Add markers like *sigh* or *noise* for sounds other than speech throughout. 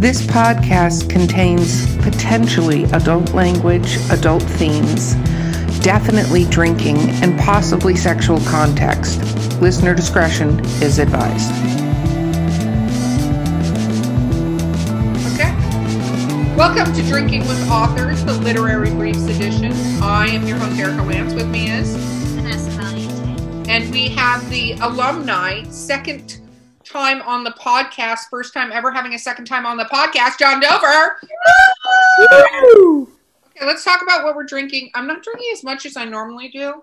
This podcast contains potentially adult language, adult themes, definitely drinking, and possibly sexual context. Listener discretion is advised. Okay. Welcome to Drinking with Authors, the Literary Briefs edition. I am your host, Erika Lance. With me is Vanessa Valiente. and we have the alumni second time on the podcast first time ever having a second time on the podcast john dover. Okay let's talk about what we're drinking. I'm not drinking as much as i normally do.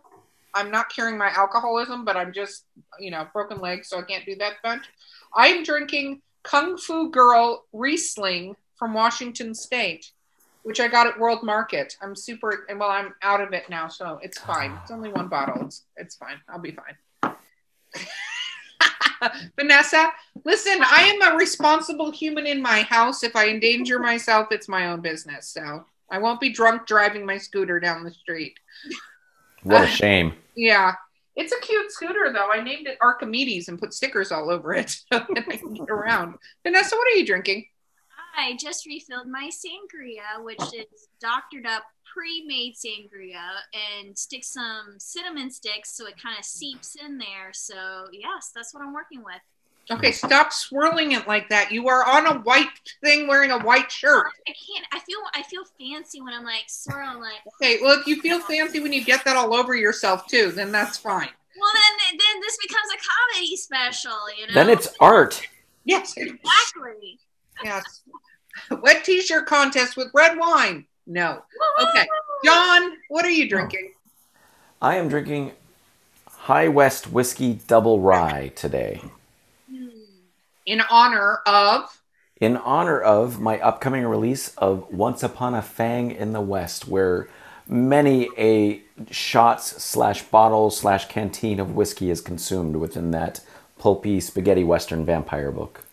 I'm not curing my alcoholism but i'm just you know broken legs so i can't do that much. i am drinking kung fu girl riesling from washington state which i got at world market. I'm super and well i'm out of it now so it's fine. It's only one bottle. It's, it's fine. I'll be fine *laughs* *laughs* Vanessa, listen, I am a responsible human in my house. If I endanger myself, it's my own business. So I won't be drunk driving my scooter down the street. What a *laughs* shame. Yeah. It's a cute scooter, though. I named it Archimedes and put stickers all over it *laughs* so that I can get around. Vanessa, what are you drinking? I just refilled my sangria, which is doctored up pre-made sangria, and stick some cinnamon sticks so it kind of seeps in there. So yes, that's what I'm working with. Okay, stop swirling it like that. You are on a white thing wearing a white shirt. I can't. I feel. I feel fancy when I'm like swirling. Like, Okay, well, if you feel fancy when you get that all over yourself, too, then that's fine. well, then then this becomes a comedy special. You know. Then it's art. Yes. exactly. Yes. Wet t-shirt contest with red wine. No. Okay. John, what are you drinking? I am drinking High West Whiskey Double Rye today Hmm. In honor of in honor of my upcoming release of Once Upon a Fang in the West, where many a shots slash bottle slash canteen of whiskey is consumed within that pulpy spaghetti western vampire book.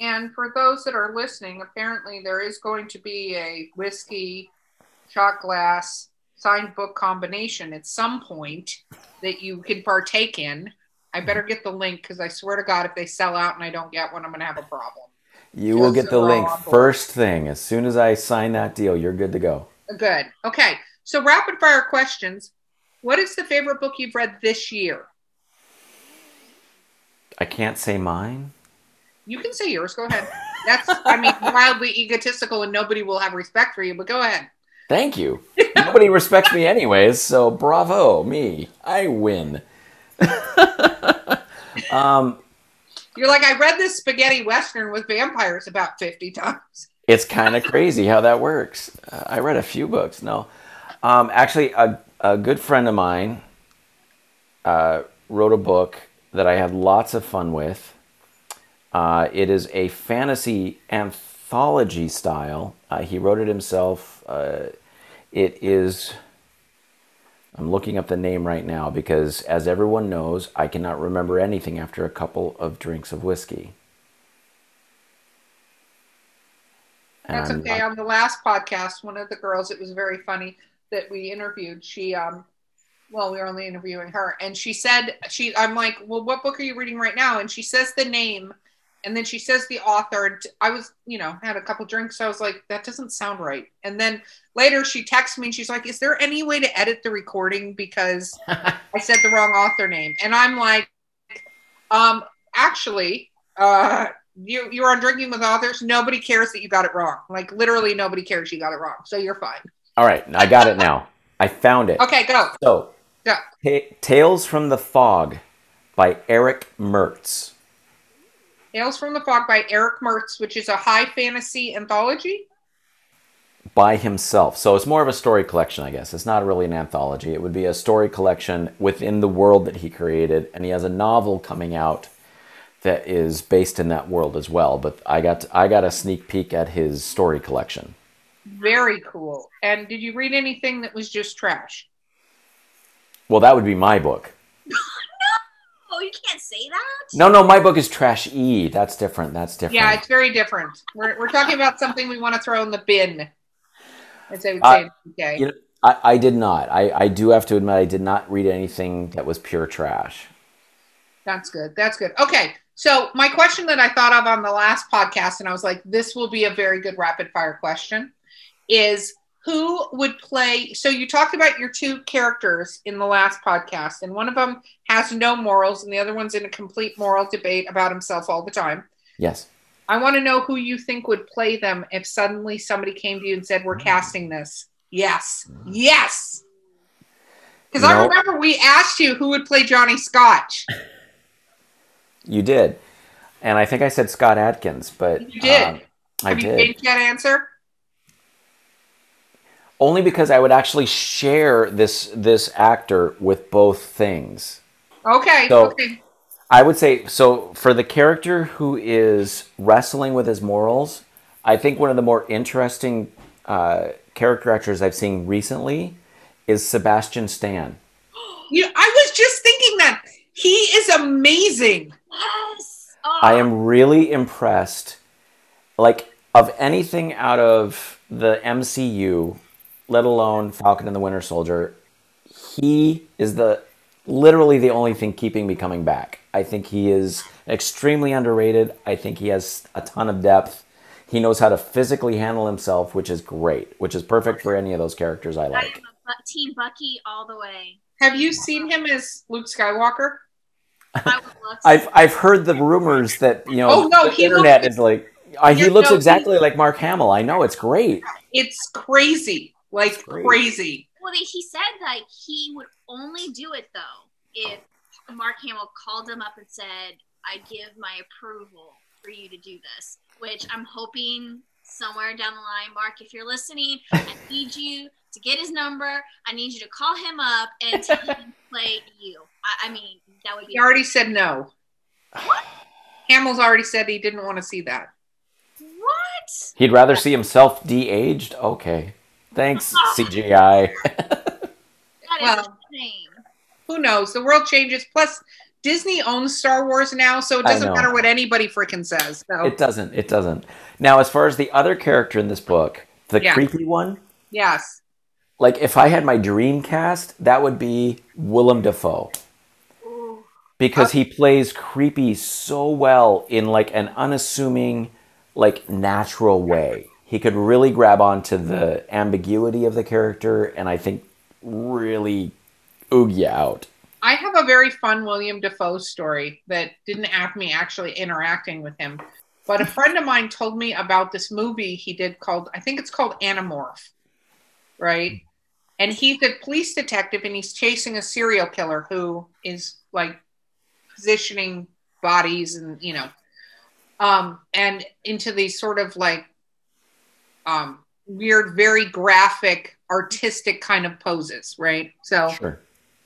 and for those that are listening, apparently there is going to be a whiskey shot glass signed book combination at some point that you can partake in. I better get the link because I swear to God, if they sell out and I don't get one, I'm going to have a problem. You will get so the link all on board. first thing. As soon as I sign that deal, you're good to go. Good. Okay. So rapid fire questions. What is the favorite book you've read this year? I can't say mine. You can say yours. Go ahead. That's, I mean, *laughs* wildly egotistical and nobody will have respect for you, but go ahead. Thank you. *laughs* Nobody respects me anyways, so bravo, me. I win. *laughs* um, You're like, I read this spaghetti western with vampires about 50 times. it's kind of crazy how that works. Uh, I read a few books. No, um, actually, a, a good friend of mine uh, wrote a book that I had lots of fun with. Uh, it is a fantasy anthology style. Uh, he wrote it himself. Uh, it is. I'm looking up the name right now because, as everyone knows, I cannot remember anything after a couple of drinks of whiskey. And That's okay. not- On the last podcast, one of the girls, it was very funny that we interviewed. She, um, well, we were only interviewing her, and she said, "She." I'm like, "Well, what book are you reading right now?" And she says the name, and then she says the author. I was, you know, had a couple drinks, so I was like, "That doesn't sound right." And then later, she texts me, and she's like, "Is there any way to edit the recording because *laughs* I said the wrong author name?" And I'm like, "Um, actually, uh." You you are on drinking with authors. Nobody cares that you got it wrong. Like literally, nobody cares you got it wrong. So you're fine. All right, I got it now. I found it. Okay, go. So, Go. Ta- Tales from the Fog by Eric Mertz. Tales from the Fog by Eric Mertz, which is a high fantasy anthology. by himself. So it's more of a story collection, I guess. It's not really an anthology. It would be a story collection within the world that he created, and he has a novel coming out that is based in that world as well. But I got I got a sneak peek at his story collection. Very cool. And did you read anything that was just trash? Well, that would be my book. *laughs* Oh, you can't say that. No, no, my book is trash E. That's different. That's different. Yeah, it's very different. We're, we're talking about something we want to throw in the bin. As I would Uh, say, in the You know, I, I did not. I, I do have to admit, I did not read anything that was pure trash. That's good. That's good. Okay. So my question that I thought of on the last podcast, and I was like, this will be a very good rapid fire question, is who would play? So you talked about your two characters in the last podcast, and one of them has no morals, and the other one's in a complete moral debate about himself all the time. Yes. I want to know who you think would play them if suddenly somebody came to you and said, "We're casting this." Yes, yes. Because I remember we asked you who would play Johnny Scotch. *laughs* You did. And I think I said Scott Adkins, but You did. um, I Have you did. changed that answer? Only because I would actually share this this actor with both things. Okay. So- okay. I would say so for the character who is wrestling with his morals. I think one of the more interesting uh, character actors I've seen recently is Sebastian Stan. *gasps* You, I was just thinking that he is amazing. Yes. Oh, I am really impressed. Like of anything out of the MCU, let alone Falcon and the Winter Soldier, he is the literally the only thing keeping me coming back. I think he is extremely underrated. I think he has a ton of depth. He knows how to physically handle himself, which is great, which is perfect for any of those characters I I am like. a Bu- Team Bucky all the way. Have you seen him as Luke Skywalker? I would love to. I've I've heard the rumors that you know Oh, no, the he internet is like uh, he looks no, he- exactly like Mark Hamill. I know it's great. It's crazy, like great. crazy. Well, he said that he would only do it though if Mark Hamill called him up and said, "I give my approval for you to do this." Which I'm hoping somewhere down the line, Mark, if you're listening, I need you to get his number. I need you to call him up and tell him to play you. I, I mean, that would be. He already said no. What? Hamill's already said he didn't want to see that. What? He'd rather see himself de-aged. Okay, thanks CGI. That is Well. Who knows? The world changes. Plus, Disney owns Star Wars now, so it doesn't matter what anybody freaking says. So it doesn't. It doesn't. Now, as far as the other character in this book, the Yeah. creepy one, yes, like if I had my dream cast, that would be Willem Dafoe. Ooh. because oh. he plays creepy so well in like an unassuming like natural way he could really grab onto the ambiguity of the character and i think really oog you out I have a very fun Willem Dafoe story that didn't have me actually interacting with him, but a friend of mine told me about this movie he did called I think it's called Anamorph, right? And he's a police detective and he's chasing a serial killer who is like positioning bodies and you know um and into these sort of like um weird very graphic artistic kind of poses right so sure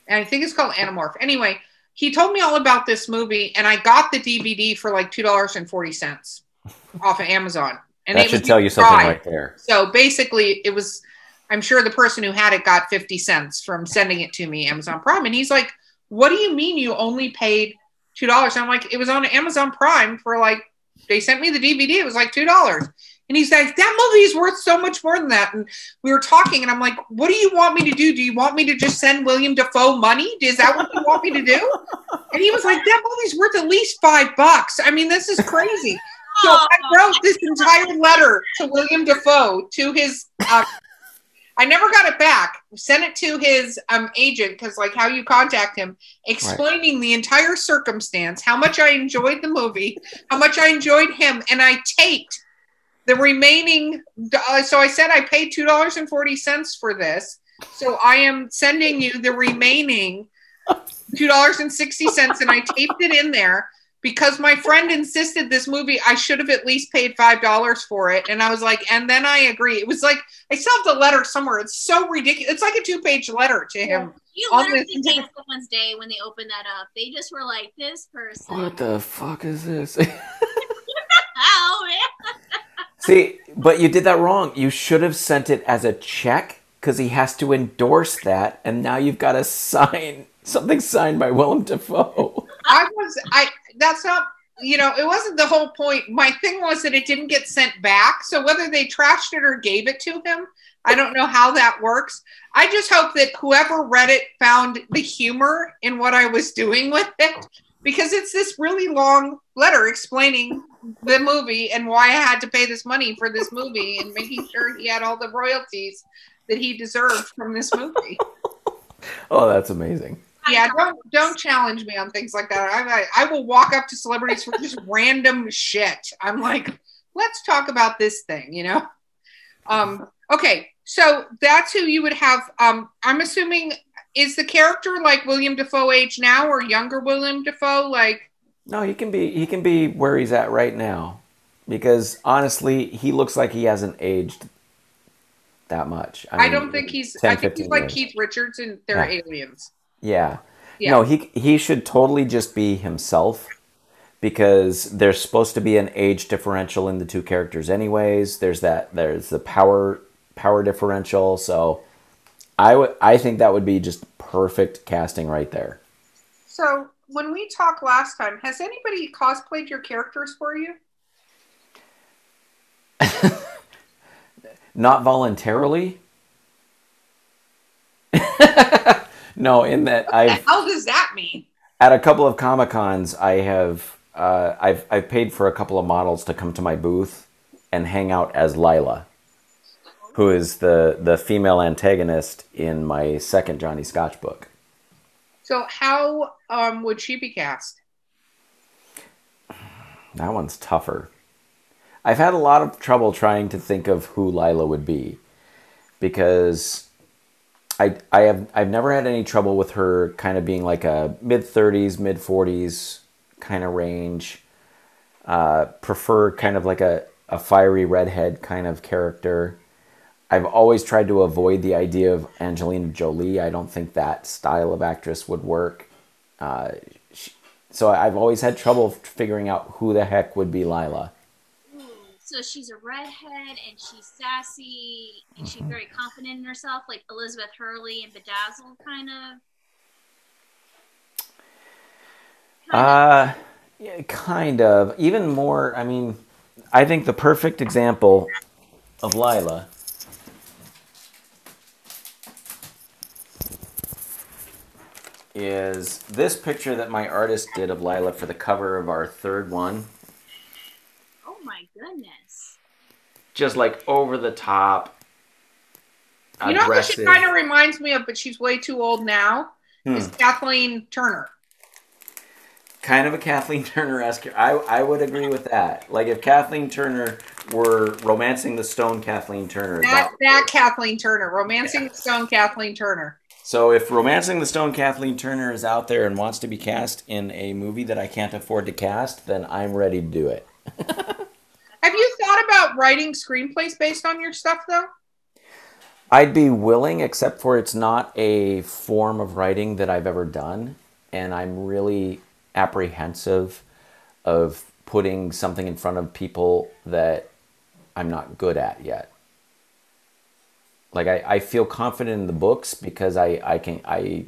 and I think it's called Anamorph. Anyway, he told me all about this movie, and I got the DVD for like two dollars and forty cents *laughs* off of Amazon. And that it should tell you something right there So basically, it was. I'm sure the person who had it got fifty cents from sending it to me, Amazon Prime, and he's like, "What do you mean you only paid two dollars?" I'm like, "It was on Amazon Prime for like." They sent me the DVD. It was like two dollars. And he's like, that movie is worth so much more than that. And we were talking, and I'm like, what do you want me to do? Do you want me to just send Willem Dafoe money? Is that what you want me to do? And he was like, that movie's worth at least five bucks. I mean, this is crazy. So I wrote this entire letter to Willem Dafoe to his. Um, I never got it back. Sent it to his um, agent because, like, how you contact him, explaining the entire circumstance, how much I enjoyed the movie, how much I enjoyed him, and I taped the remaining. Uh, so I said I paid two dollars and forty cents for this. So I am sending you the remaining two dollars and sixty cents, and I taped it in there because my friend insisted this movie I should have at least paid five dollars for it, and I was like, and then I agree. It was like I still have the letter somewhere. It's so ridiculous. It's like a two-page letter to him. You On literally this- made someone's day when they opened that up. They just were like, "This person." what the fuck is this *laughs* *laughs* Ow, man. See but you did that wrong you should have sent it as a check because he has to endorse that and now you've got to sign *laughs* something signed by willem dafoe I was I. That's not. You know, it wasn't the whole point. My thing was that it didn't get sent back. So whether they trashed it or gave it to him, I don't know how that works. I just hope that whoever read it found the humor in what I was doing with it because it's this really long letter explaining the movie and why I had to pay this money for this movie and making sure he had all the royalties that he deserved from this movie. *laughs* Oh, that's amazing. Yeah, don't don't challenge me on things like that. I I, I will walk up to celebrities for just random shit. I'm like, let's talk about this thing, you know. Um. Okay, so that's who you would have. Um. I'm assuming is the character like Willem Dafoe age now or younger Willem Dafoe? Like, No, he can be he can be where he's at right now. Because honestly, he looks like he hasn't aged that much. I, mean, don't think he's. 10, I think he's like years. Keith Richards and they're Yeah. aliens. Yeah. Yeah. No, he he should totally just be himself because there's supposed to be an age differential in the two characters anyways. There's that there's the power power differential, so I would I think that would be just perfect casting right there. So when we talked last time, has anybody cosplayed your characters for you? *laughs* Not voluntarily. *laughs* no, in that the hell does that mean? at a couple of comic cons i have uh, I've, I've paid for a couple of models to come to my booth and hang out as lila who is the, the female antagonist in my second johnny scotch book So how um, would she be cast? that one's tougher i've had a lot of trouble trying to think of who lila would be because I, I have I've never had any trouble with her kind of being like a mid 30s, mid 40s kind of range. Uh, prefer kind of like a, a fiery redhead kind of character. I've always tried to avoid the idea of Angelina Jolie. I don't think that style of actress would work. Uh, she, so I've always had trouble figuring out who the heck would be Lila. So she's a redhead and she's sassy and she's very confident in herself, like Elizabeth Hurley and Bedazzled, kind of. Uh, yeah, kind of. Even more, I mean, I think the perfect example of Lila is this picture that my artist did of Lila for the cover of our third one. oh my goodness. Just like over the top, You know who she kind of reminds me of, but she's way too old now. Is Hmm. Kathleen Turner. kind of a Kathleen *laughs* Turner esque. I I would agree with that. Like if Kathleen Turner were romancing the stone Kathleen Turner. That that Kathleen Turner, romancing the stone Kathleen Turner. So if romancing the stone Kathleen Turner is out there and wants to be cast in a movie that I can't afford to cast, then I'm ready to do it. *laughs* Have you thought about writing screenplays based on your stuff though? I'd be willing, except for it's not a form of writing that I've ever done, and I'm really apprehensive of putting something in front of people that I'm not good at yet. Like I, I feel confident in the books because I, I can I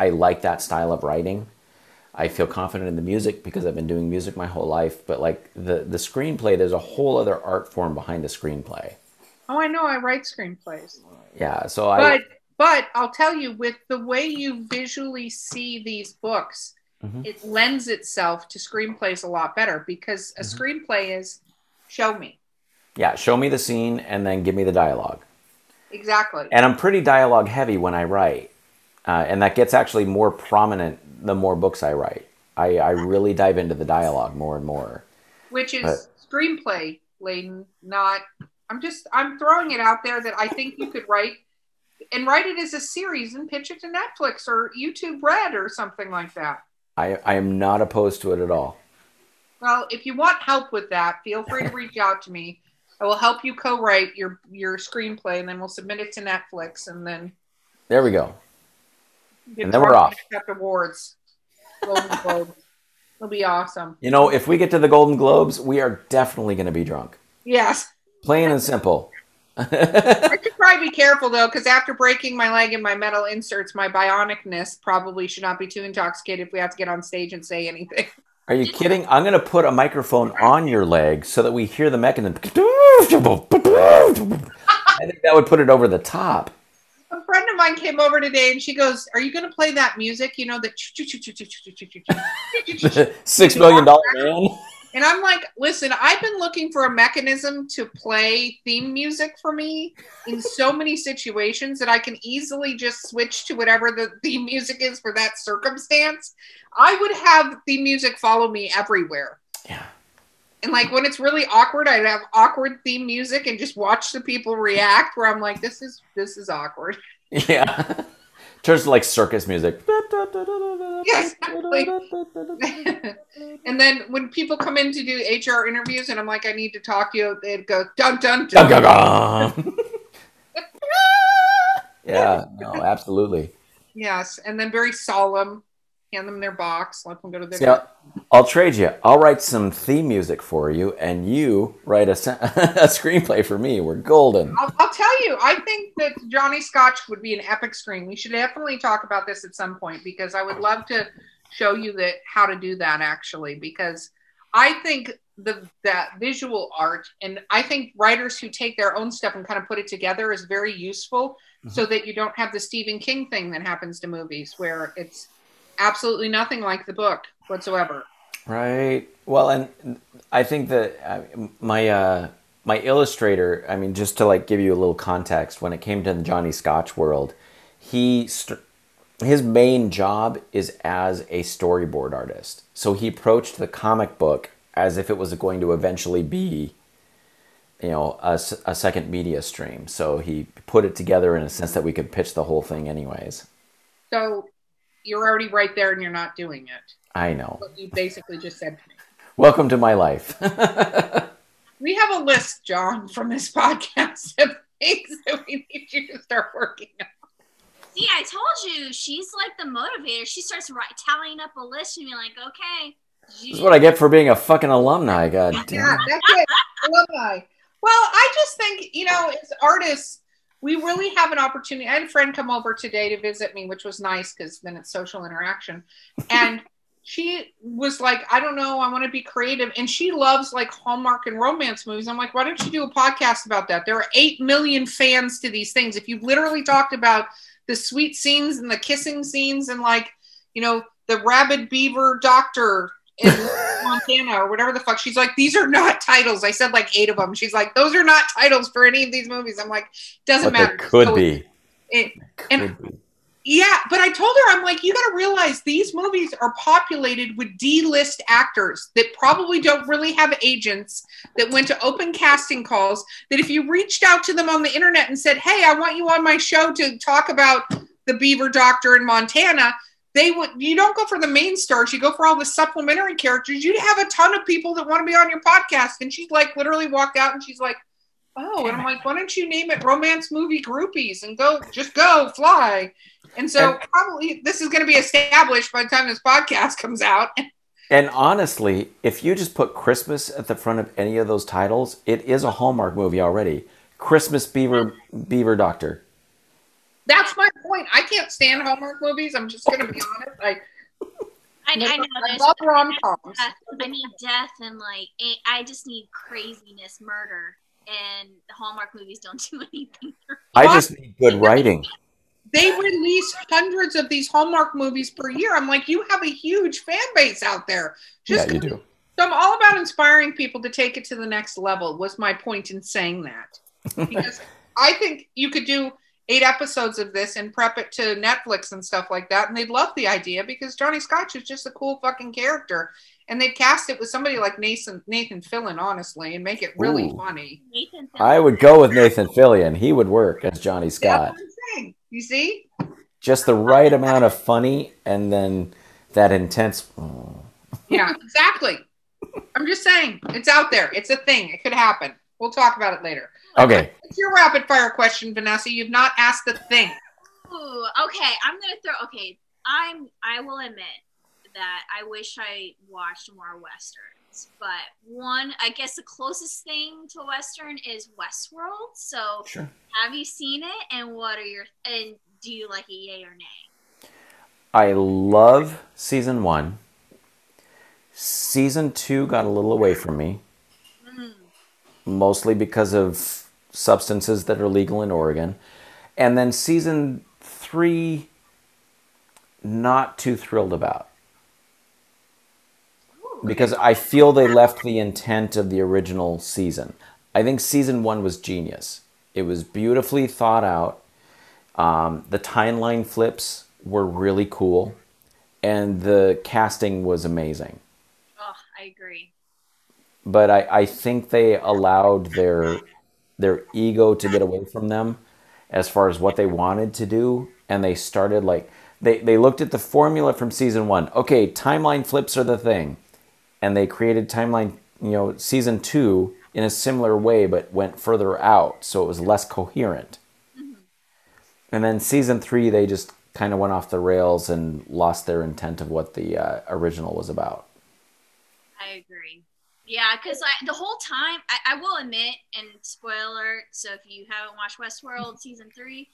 I like that style of writing. I feel confident in the music because I've been doing music my whole life. But like the the screenplay, there's a whole other art form behind the screenplay. Oh, I know. I write screenplays. Yeah, so I But but I'll tell you, with the way you visually see these books, Mhm. it lends itself to screenplays a lot better because a Mm-hmm. screenplay is show me Yeah, show me the scene and then give me the dialogue. Exactly. And I'm pretty dialogue heavy when I write. Uh, and that gets actually more prominent the more books I write. I, I really dive into the dialogue more and more. which is But- screenplay laden not i'm just i'm throwing it out there that i think you could write and write it as a series and pitch it to netflix or youtube red or something like that I, I am not opposed to it at all. well if you want help with that feel free to reach out to me i will help you co-write your your screenplay and then we'll submit it to netflix and then There we go. And then we're off. accept awards Golden *laughs* Globe. it'll be awesome You know, if we get to the Golden Globes, we are definitely going to be drunk. yes Plain and simple. *laughs* I should probably be careful though, because after breaking my leg and my metal inserts, my bionicness probably should not be too intoxicated if we have to get on stage and say anything. Are you kidding? I'm going to put a microphone on your leg so that we hear the mechanism. I think that would put it over the top. A friend of mine came over today and she goes, Are you going to play that music? You know, the *laughs* *laughs* six million dollar man. And I'm like, listen, I've been looking for a mechanism to play theme music for me in so *laughs* many situations that I can easily just switch to whatever the theme music is for that circumstance. I would have theme music follow me everywhere. Yeah. And like when it's really awkward, I'd have awkward theme music and just watch the people react where I'm like, this is this is awkward. *laughs* Yeah. Turns to like circus music. Yes, *laughs* and then when people come in to do HR interviews and I'm like, I need to talk to you, they'd go dun dun Dun, dun. dun, dun. *laughs* yeah, no, absolutely. Yes, and then very solemn. Hand them their box, let them go to their. See, I'll, I'll trade you. I'll write some theme music for you, and you write a, *laughs* a screenplay for me. We're golden. I'll, I'll tell you, I think that Johnny Scotch would be an epic screen. We should definitely talk about this at some point because I would love to show you that how to do that actually because I think the that visual art and I think writers who take their own stuff and kind of put it together is very useful mm-hmm. so that you don't have the Stephen King thing that happens to movies where it's absolutely nothing like the book whatsoever. Right. Well, and I think that uh, my uh, my illustrator. I mean, just to like give you a little context, when it came to the Johnny Scotch world, he st- his main job is as a storyboard artist. So he approached the comic book as if it was going to eventually be, you know, a second media stream. So he put it together in a sense that we could pitch the whole thing, anyways. So you're already right there and you're not doing it. I know. What you basically just said to me. Welcome to my life. *laughs* We have a list, John, from this podcast of things that we need you to start working on. See, I told you, she's like the motivator. She starts write, tallying up a list and being like, okay. This is what I get for being a fucking alumni. God damn. Yeah, that's it. Alumni. Well, I just think, you know, as artists, we really have an opportunity. I had a friend come over today to visit me, which was nice because then it's social interaction. And she was like, I don't know, I want to be creative. And she loves like Hallmark and romance movies. I'm like, why don't you do a podcast about that? There are 8 million fans to these things. If you literally talked about the sweet scenes and the kissing scenes and like, you know, the rabid beaver doctor in *laughs* Montana or whatever the fuck. She's like, these are not titles. I said like eight of them. She's like, those are not titles for any of these movies. I'm like, doesn't But matter. could So be. it- Could and- be. yeah, but I told her, I'm like, you got to realize these movies are populated with D list actors that probably don't really have agents that went to open casting calls. That if you reached out to them on the internet and said, hey, I want you on my show to talk about the Beaver Doctor in Montana, they would, you don't go for the main stars, you go for all the supplementary characters. You'd have a ton of people that want to be on your podcast. And she's like, literally walked out and she's like, Oh, and I'm like, why don't you name it romance movie groupies and go, just go, fly. And so And- probably this is going to be established by the time this podcast *laughs* comes out. And honestly, if you just put Christmas at the front of any of those titles, it is a Hallmark movie already. Christmas Beaver Beaver Doctor. That's my point. I can't stand Hallmark movies. I'm just going to be honest. I, I, I know. I love rom coms. I need death and like, I just need craziness, murder. And the Hallmark movies don't do *laughs* anything. I just need good writing. They release hundreds of these Hallmark movies per year. I'm like, you have a huge fan base out there. Just yeah, you do. So I'm all about inspiring people to take it to the next level. Was my point in saying that? *laughs* Because I think you could do eight episodes of this and prep it to Netflix and stuff like that, and they'd love the idea because Johnny Scotch is just a cool fucking character, and they'd cast it with somebody like Nathan Nathan Fillion, honestly, and make it really Ooh. funny. I would go with Nathan Fillion. He would work as Johnny That's Scott. what I'm saying. You see? Just the right amount of funny and then that intense. oh. Yeah, exactly. I'm just saying, it's out there. It's a thing. It could happen. We'll talk about it later. Okay. It's your rapid fire question, Vanessa? You've not asked a thing. Ooh, okay, I'm gonna throw. Okay, I'm. I will admit that I wish I watched more westerns, but one, I guess the closest thing to western is Westworld. So, Sure. have you seen it? And what are your? And do you like it, yay or nay? I love season one. Season two got a little away from me. Mostly because of substances that are legal in Oregon. And then season three, not too thrilled about because I feel they left the intent of the original season. I think season one was genius. It was beautifully thought out. Um, the timeline flips were really cool, and the casting was amazing. Oh, I agree. But I, I think they allowed their their ego to get away from them as far as what they wanted to do, and they started like they, they looked at the formula from season one. Okay, timeline flips are the thing. And they created timeline you know season two in a similar way but went further out. So it was less coherent. Mm-hmm. and then season three they just kind of went off the rails and lost their intent of what the uh, original was about. I agree yeah because the whole time I, I, will admit and spoiler so if you haven't watched westworld *laughs* season three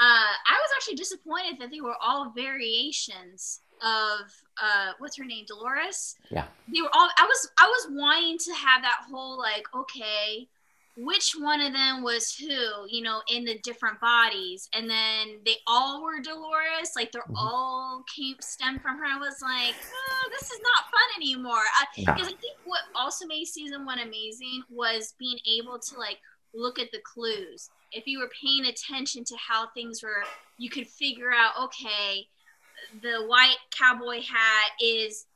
uh, i was actually disappointed that they were all variations of uh what's her name dolores? Yeah. They were all i was i was wanting to have that whole like okay which one of them was who you know in the different bodies. And then they all were dolores like they're mm-hmm. all came stem from her. I was like oh, this is not fun anymore. Because I, I think what also made season one amazing was being able to like look at the clues. If you were paying attention to how things were you could figure out okay the white cowboy hat is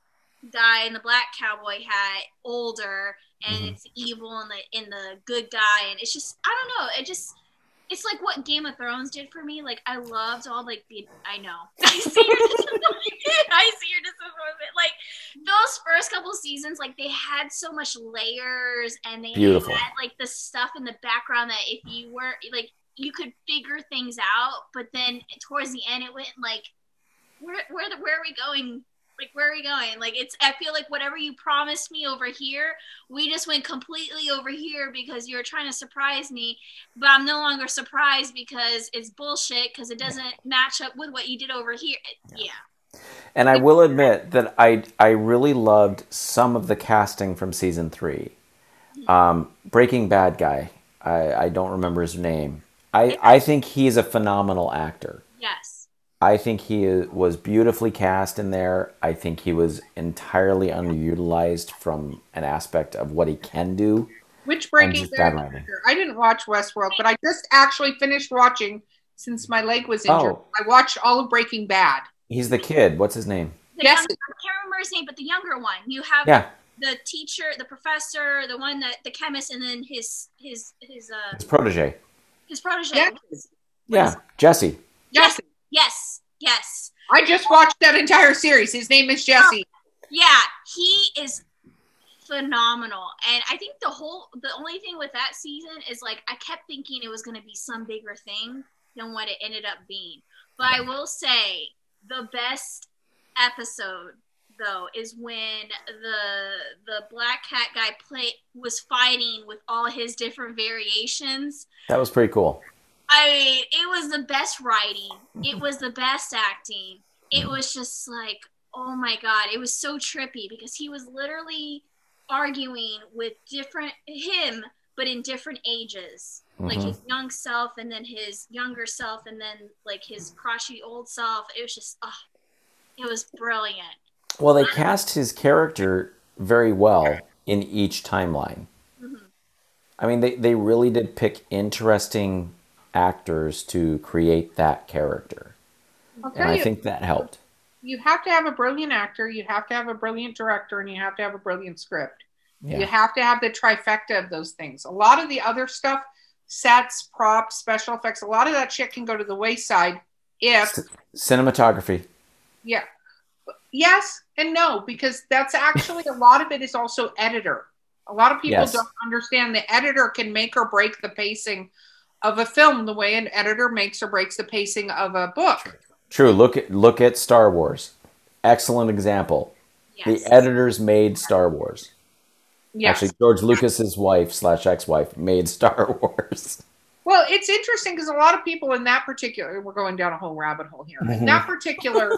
guy in the black cowboy hat older and mm-hmm. it's evil and the in the good guy and it's just I don't know it just it's like what Game of Thrones did for me like I loved all like the I know *laughs* I see your disappointment. I see your disappointment like those first couple seasons like they had so much layers and they Beautiful. had like the stuff in the background that if you were like you could figure things out but then towards the end it went like where where the, where are we going? Like where are we going? Like it's I feel like whatever you promised me over here, we just went completely over here because you were trying to surprise me, but I'm no longer surprised because it's bullshit because it doesn't match up with what you did over here. Yeah. And I will admit that I I really loved some of the casting from season three. Mm-hmm. Um, Breaking Bad guy, I, I don't remember his name. I, I think he's a phenomenal actor. Yes. I think he was beautifully cast in there. I think he was entirely underutilized from an aspect of what he can do. Which Breaking Bad? I didn't watch Westworld, but I just actually finished watching since my leg was injured. Oh. I watched all of Breaking Bad. He's the kid. What's his name? The yes, younger, I can't remember his name, but the younger one. You have yeah. the teacher, the professor, the one that the chemist, and then his his his uh his protege. His protege. Yes. Yeah, Jesse. Jesse. Yes, yes. I just watched that entire series. His name is Jesse. Oh, yeah, he is phenomenal. And I think the whole the only thing with that season is like I kept thinking it was going to be some bigger thing than what it ended up being. But I will say the best episode though is when the the black cat guy play was fighting with all his different variations. That was pretty cool. I mean, it was the best writing. It was the best acting. It was just like, oh my god, it was so trippy because he was literally arguing with different him, but in different ages. Mm-hmm. Like his young self, and then his younger self, and then like his crotchety old self. It was just, oh, it was brilliant. Well, they cast his character very well in each timeline. Mm-hmm. I mean, they, they really did pick interesting actors to create that character. and I you, think that helped. You have to have a brilliant actor, you have to have a brilliant director, and you have to have a brilliant script. Yeah. You have to have the trifecta of those things. A lot of the other stuff, sets, props, special effects, a lot of that shit can go to the wayside if C- cinematography. Yeah. Yes and no, because that's actually a lot of it is also editor. A lot of people yes. don't understand the editor can make or break the pacing of a film the way an editor makes or breaks the pacing of a book. True. Look at look at Star Wars. Excellent example. Yes. The editors made Star Wars. Yes. Actually, George Lucas's wife slash ex-wife made Star *laughs* Wars. Well, it's interesting because a lot of people in that particular we're going down a whole rabbit hole here. Mm-hmm. In that particular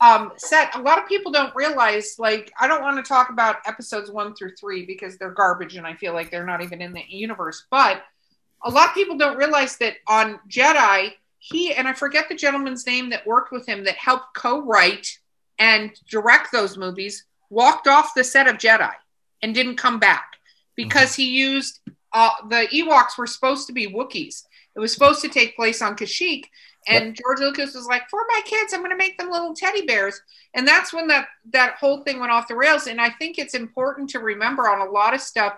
um, set, a lot of people don't realize. Like, I don't want to talk about episodes one through three because they're garbage, and I feel like they're not even in the universe. But a lot of people don't realize that on Jedi, he and I forget the gentleman's name that worked with him that helped co-write and direct those movies walked off the set of Jedi and didn't come back because he used uh, the Ewoks were supposed to be Wookiees. It was supposed to take place on Kashyyyk, and yep. George Lucas was like, "For my kids, I'm going to make them little teddy bears." And that's when that that whole thing went off the rails. And I think it's important to remember on a lot of stuff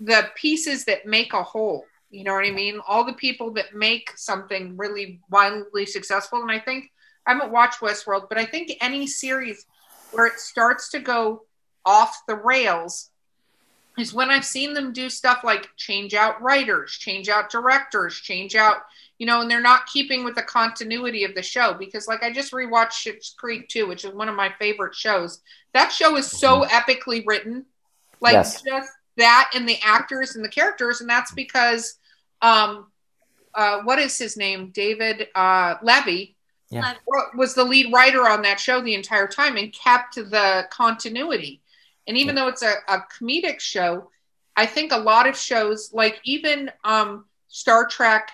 the pieces that make a whole. You know what I mean? All the people that make something really wildly successful. And I think I haven't watched Westworld, but I think any series where it starts to go off the rails is when I've seen them do stuff like change out writers, change out directors, change out, you know, and they're not keeping with the continuity of the show. Because, like, I just rewatched Schitt's Creek too, which is one of my favorite shows. That show is so mm-hmm. epically written, like yes. just that and the actors and the characters, and that's because, um, uh, what is his name? David uh, Levy yeah. was the lead writer on that show the entire time and kept the continuity. And even yeah. though it's a, a, comedic show, I think a lot of shows, like even um, Star Trek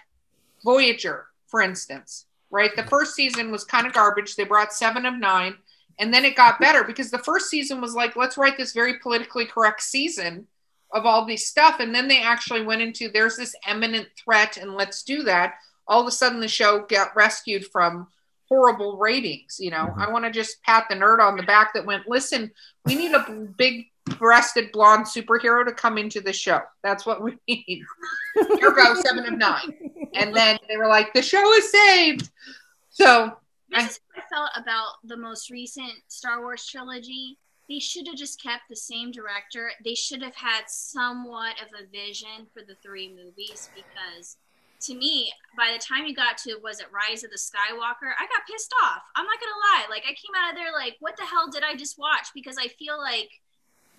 Voyager, for instance, right? The first season was kind of garbage. They brought seven of nine, and then it got better because the first season was like, let's write this very politically correct season of all these stuff. And then they actually went into there's this imminent threat, and let's do that. All of a sudden, the show got rescued from horrible ratings. You know, mm-hmm. I want to just pat the nerd on the back that went, listen, we need a big breasted blonde superhero to come into the show. That's what we need. Here go seven of nine. And then they were like, the show is saved. So this I, is what I felt about the most recent Star Wars trilogy. They should have just kept the same director. They should have had somewhat of a vision for the three movies because to me, by the time you got to was it Rise of the Skywalker, I got pissed off. I'm not gonna lie. Like I came out of there like, what the hell did I just watch? Because I feel like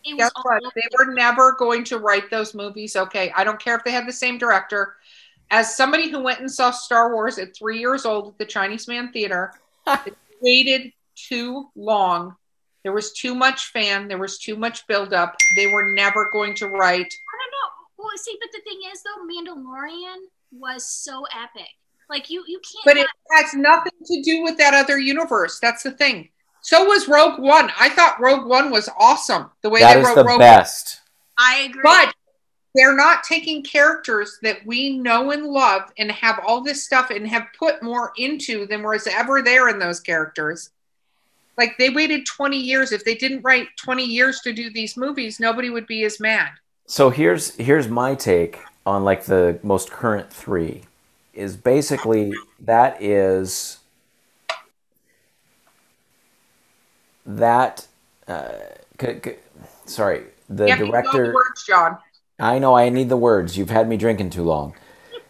it Guess was what? They were never going to write those movies. Okay. I don't care if they had the same director. As somebody who went and saw Star Wars at three years old at the Chinese Man Theater, *laughs* it waited too long. There was too much fan. There was too much buildup. They were never going to write. I don't know. Well, see, but the thing is, though, Mandalorian was so epic. Like you, you can't. But it has nothing to do with that other universe. That's the thing. So was Rogue One. I thought Rogue One was awesome. The way that they wrote the Rogue best. One. I agree. But they're not taking characters that we know and love and have all this stuff and have put more into than was ever there in those characters. Like they waited 20 years. If they didn't write 20 years to do these movies, nobody would be as mad. So here's here's my take on like the most current three is basically that is that uh, c- c- sorry the yeah, director the words, John. I know I need the words. You've had me drinking too long.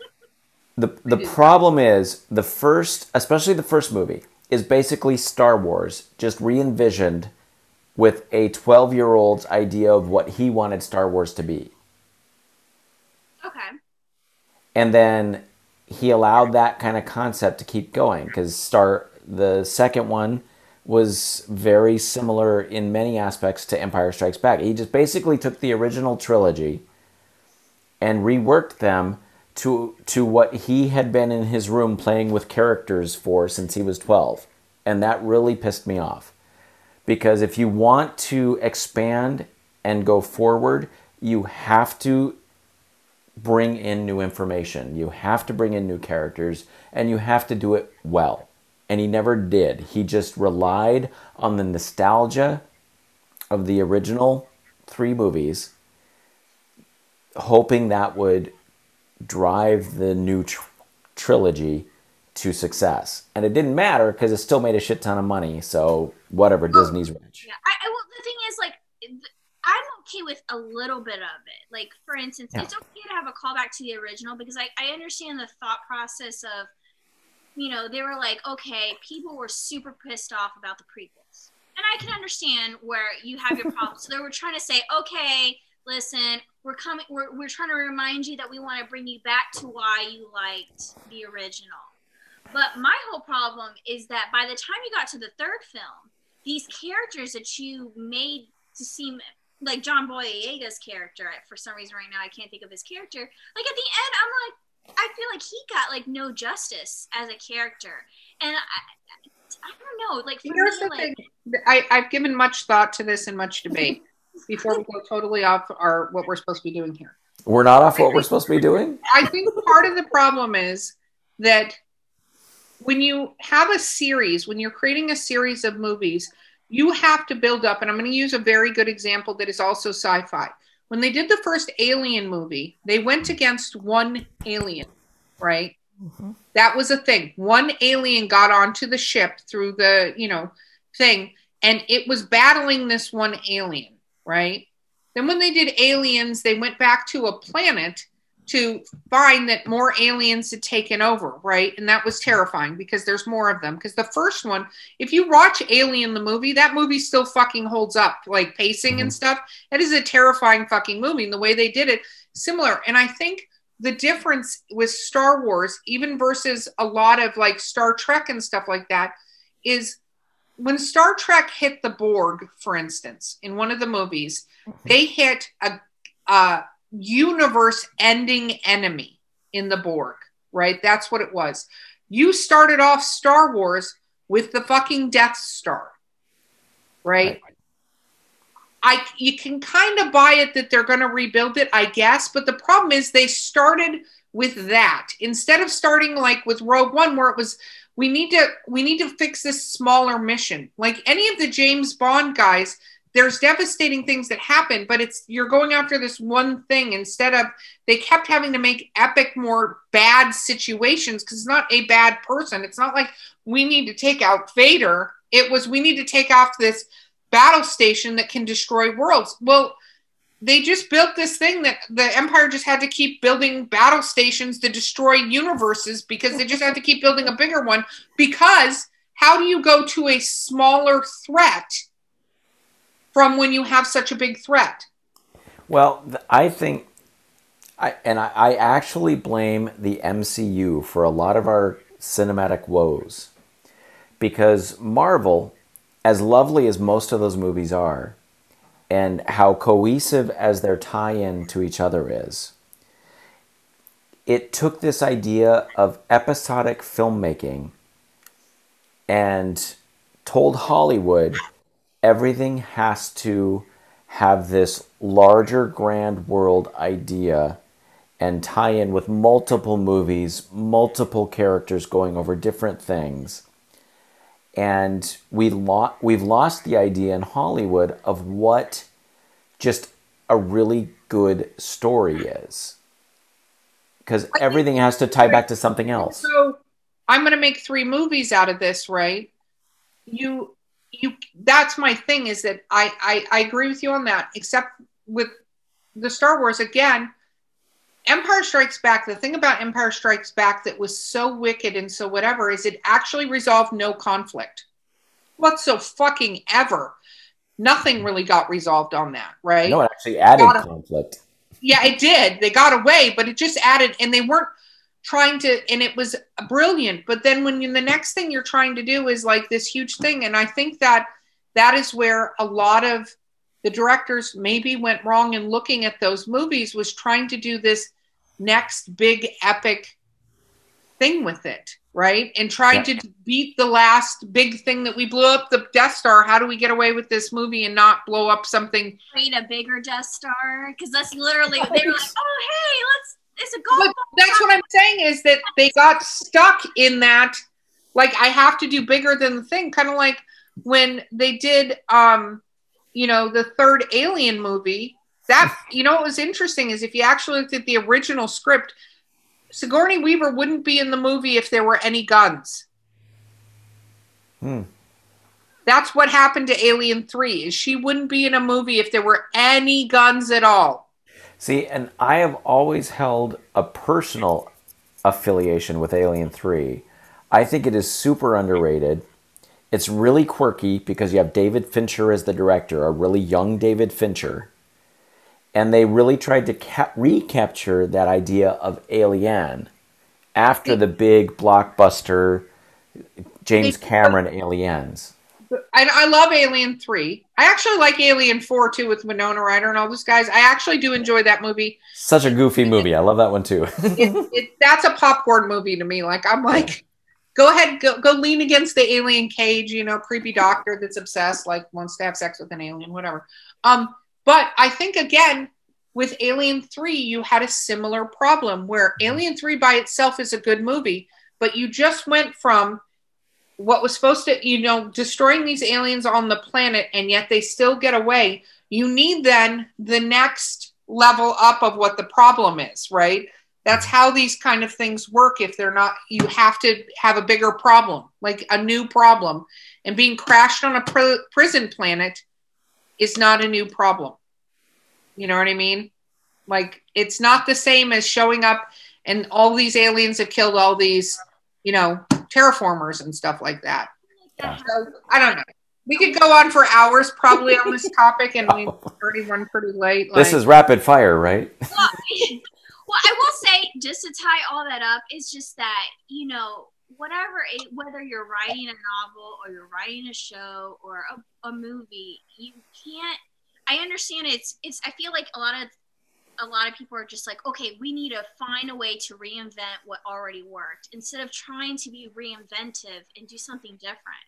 *laughs* the The problem is the first, especially the first movie, is basically Star Wars just re-envisioned with a 12 year old's idea of what he wanted Star Wars to be. Okay. And then he allowed that kind of concept to keep going because Star the second one was very similar in many aspects to Empire Strikes Back. He just basically took the original trilogy and reworked them to to what he had been in his room playing with characters for since he was 12. And that really pissed me off. Because if you want to expand and go forward, you have to bring in new information. You have to bring in new characters and you have to do it well. And he never did. He just relied on the nostalgia of the original three movies, hoping that would drive the new tr- trilogy to success. And it didn't matter because it still made a shit ton of money. So, whatever, Disney's rich. Yeah. I, I, well, the thing is, like, I'm okay with a little bit of it. Like, for instance, yeah. it's okay to have a callback to the original because I, I understand the thought process of, you know, they were like, okay, people were super pissed off about the prequels. And I can understand where you have your problems. so they were trying to say, okay, listen, we're coming, we're, we're trying to remind you that we want to bring you back to why you liked the original. But my whole problem is that by the time you got to the third film, these characters that you made to seem like John Boyega's character. For some reason, right now, I can't think of his character. Like at the end, I'm like, I feel like he got like no justice as a character, and I, I don't know. Like for Here's me, like. I, I've given much thought to this and much debate before we go totally off our what we're supposed to be doing here. We're not off what we're supposed to be doing. I think part of the problem is that when you have a series, when you're creating a series of movies, you have to build up. And I'm going to use a very good example that is also sci fi. When they did the first Alien movie, they went against one alien, right? Mm-hmm. That was a thing. One alien got onto the ship through the, you know, thing, and it was battling this one alien, right? Then when they did aliens, they went back to a planet to find that more aliens had taken over, right? And that was terrifying because there's more of them. Because the first one, if you watch Alien the movie, that movie still fucking holds up, like pacing and mm-hmm. stuff. That is a terrifying fucking movie. And the way they did it, similar. And I think the difference with Star Wars, even versus a lot of like Star Trek and stuff like that, is when Star Trek hit the Borg, for instance, in one of the movies, they hit a, a universe ending enemy in the Borg, right? That's what it was. You started off Star Wars with the fucking Death Star, right? I you can kind of buy it that they're going to rebuild it, I guess, but the problem is they started with that instead of starting like with Rogue One where it was we need to we need to fix this smaller mission. Like any of the James Bond guys, there's devastating things that happen, but it's you're going after this one thing instead of they kept having to make epic more bad situations because it's not a bad person. It's not like we need to take out Vader. It was we need to take off this battle station that can destroy worlds. Well, they just built this thing that the Empire just had to keep building battle stations to destroy universes because they just had to keep building a bigger one. Because how do you go to a smaller threat from when you have such a big threat? Well, I think, I, and I, I actually blame the MCU for a lot of our cinematic woes. Because Marvel, as lovely as most of those movies are, and how cohesive as their tie in to each other is, it took this idea of episodic filmmaking and told Hollywood everything has to have this larger grand world idea and tie in with multiple movies, multiple characters going over different things. And we lo- we've lost the idea in Hollywood of what just a really good story is. Because everything has to tie back to something else. So I'm going to make three movies out of this, right? You, you. That's my thing. Is that I, I, I agree with you on that. Except with the Star Wars again, Empire Strikes Back. The thing about Empire Strikes Back that was so wicked and so whatever is it actually resolved no conflict What so fucking ever. Nothing really got resolved on that, right? No, it actually added it. conflict. yeah it did they got away but it just added and they weren't trying to and it was brilliant but then when you the next thing you're trying to do is like this huge thing and i think that that is where a lot of the directors maybe went wrong in looking at those movies was trying to do this next big epic thing with it right? And trying Yeah. to beat the last big thing that we blew up the death star. How do we get away with this movie and not blow up something? Create a bigger Death Star? Because that's literally they were like, oh hey, let's it's a golf but that's what I'm saying is that they got stuck in that like I have to do bigger than the thing kind of like when they did um you know the third alien movie that you know what was interesting is if you actually looked at the original script Sigourney Weaver wouldn't be in the movie if there were any guns Hmm. that's what happened to Alien 3 is she wouldn't be in a movie if there were any guns at all See, and I have always held a personal affiliation with Alien 3. I think it is super underrated. It's really quirky because you have David Fincher as the director, a really young David Fincher. And they really tried to cap- recapture that idea of Alien after the big blockbuster James Cameron Aliens. I, I love Alien Three. I actually like Alien Four too with Winona Ryder and all those guys. I actually do enjoy that movie. Such a goofy movie. I love that one too. *laughs* it, it, that's a popcorn movie to me. Like I'm like, go ahead, go go lean against the alien cage. You know, creepy doctor that's obsessed, like wants to have sex with an alien, whatever. Um, but I think again with Alien Three, you had a similar problem where Alien Three by itself is a good movie, but you just went from what was supposed to, you know, destroying these aliens on the planet, and yet they still get away. You need then the next level up of what the problem is, right? That's how these kind of things work. If they're not, you have to have a bigger problem, like a new problem. And being crashed on a pr- prison planet is not a new problem. You know what I mean? Like, it's not the same as showing up and all these aliens have killed all these, you know, terraformers and stuff like that. Yeah. So I don't know. We could go on for hours probably on this topic, and we've *laughs* already run pretty late. this is rapid fire, right? Well, I will say, just to tie all that up, it's just that you know, whatever, it, whether you're writing a novel or you're writing a show or a, a movie, you can't. I understand it's it's. I feel like a lot of a lot of people are just like, okay, we need to find a way to reinvent what already worked instead of trying to be reinventive and do something different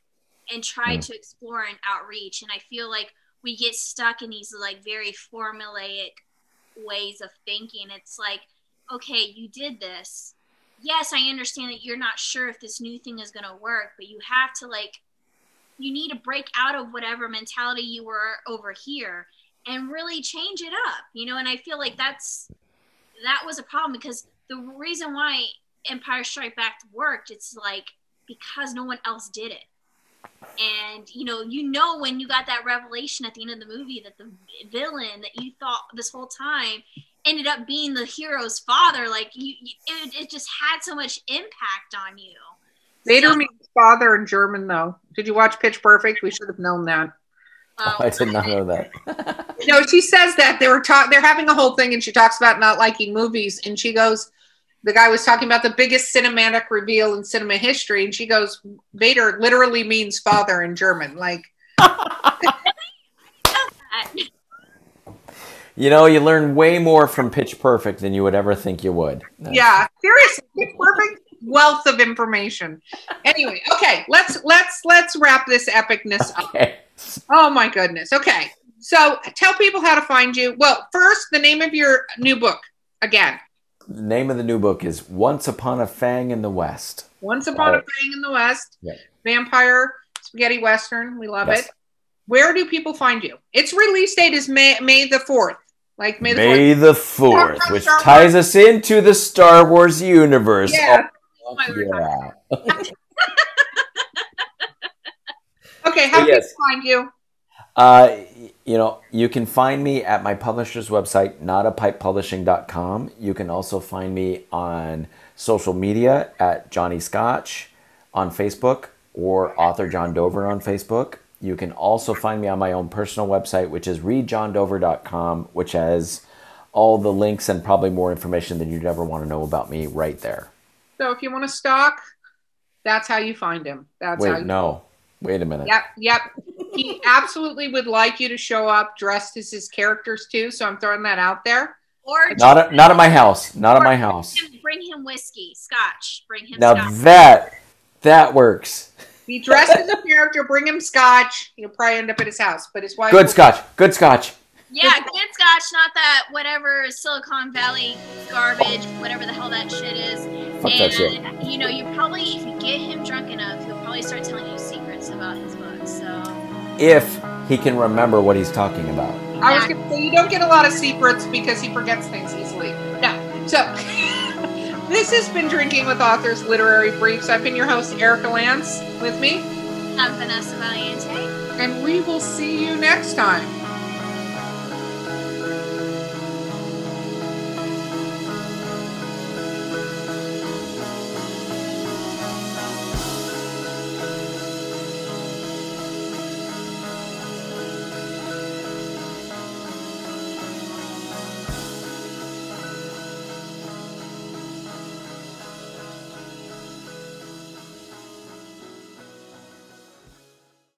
and try Mm. to explore and outreach. And I feel like we get stuck in these like very formulaic ways of thinking. It's like, okay, you did this. Yes, I understand that you're not sure if this new thing is going to work, but you have to like, you need to break out of whatever mentality you were over here and really change it up, you know? And I feel like that's, that was a problem because the reason why Empire Strike Back worked, it's like because no one else did it. And you know, you know when you got that revelation at the end of the movie that the villain that you thought this whole time ended up being the hero's father. Like you, you it, it just had so much impact on you. Vader So, means father in German, though. Did you watch Pitch Perfect? We should have known that. um, I did not know that. No, she says that they were ta- they're having a whole thing, and she talks about not liking movies, and she goes, the guy was talking about the biggest cinematic reveal in cinema history, and she goes, Vader literally means father in German. Like, *laughs* You know, you learn way more from Pitch Perfect than you would ever think you would. yeah, seriously, Pitch perfect wealth of information. Anyway, okay, let's let's let's wrap this epicness up. Oh my goodness. Okay. So tell people how to find you. Well, first, the name of your new book again. The name of the new book is Once Upon a Fang in the West. Once Upon a. Fang in the West. Yeah. Vampire spaghetti western. We love Yes. it. Where do people find you? Its release date is May May the fourth. Like May the May fourth. the 4th, which Star Wars. ties us into the Star Wars universe. Yeah. Oh, yeah. *laughs* Okay, how do yes. people find you? Uh, you know, you can find me at my publisher's website, notapipepublishing.com. You can also find me on social media at Johnny Scotch on Facebook or author John Dover on Facebook. You can also find me on my own personal website, which is readjohndover.com, which has all the links and probably more information than you'd ever want to know about me right there. So if you want to stalk, that's how you find him. That's how Wait, you no. Wait a minute. Yep, yep. He absolutely would like you to show up dressed as his characters too. So I'm throwing that out there. or Not at, not at my house. Not at my house. Bring him, bring him whiskey, scotch. Bring him Now scotch. that that works. Be dressed as a character, bring him scotch. He'll probably end up at his house, but his wife. Good will- scotch. Good scotch. Yeah, good scotch, not that whatever Silicon Valley garbage, whatever the hell that shit is. Fuck and that shit. Uh, you know, you probably if you get him drunk enough, he'll probably start telling you secrets about his book. So If he can remember what he's talking about. I was going to say you don't get a lot of secrets because he forgets things easily. No. So *laughs* this has been drinking with authors literary briefs. I've been your host Erika Lance with me, I'm Vanessa Valiente. and we will see you next time.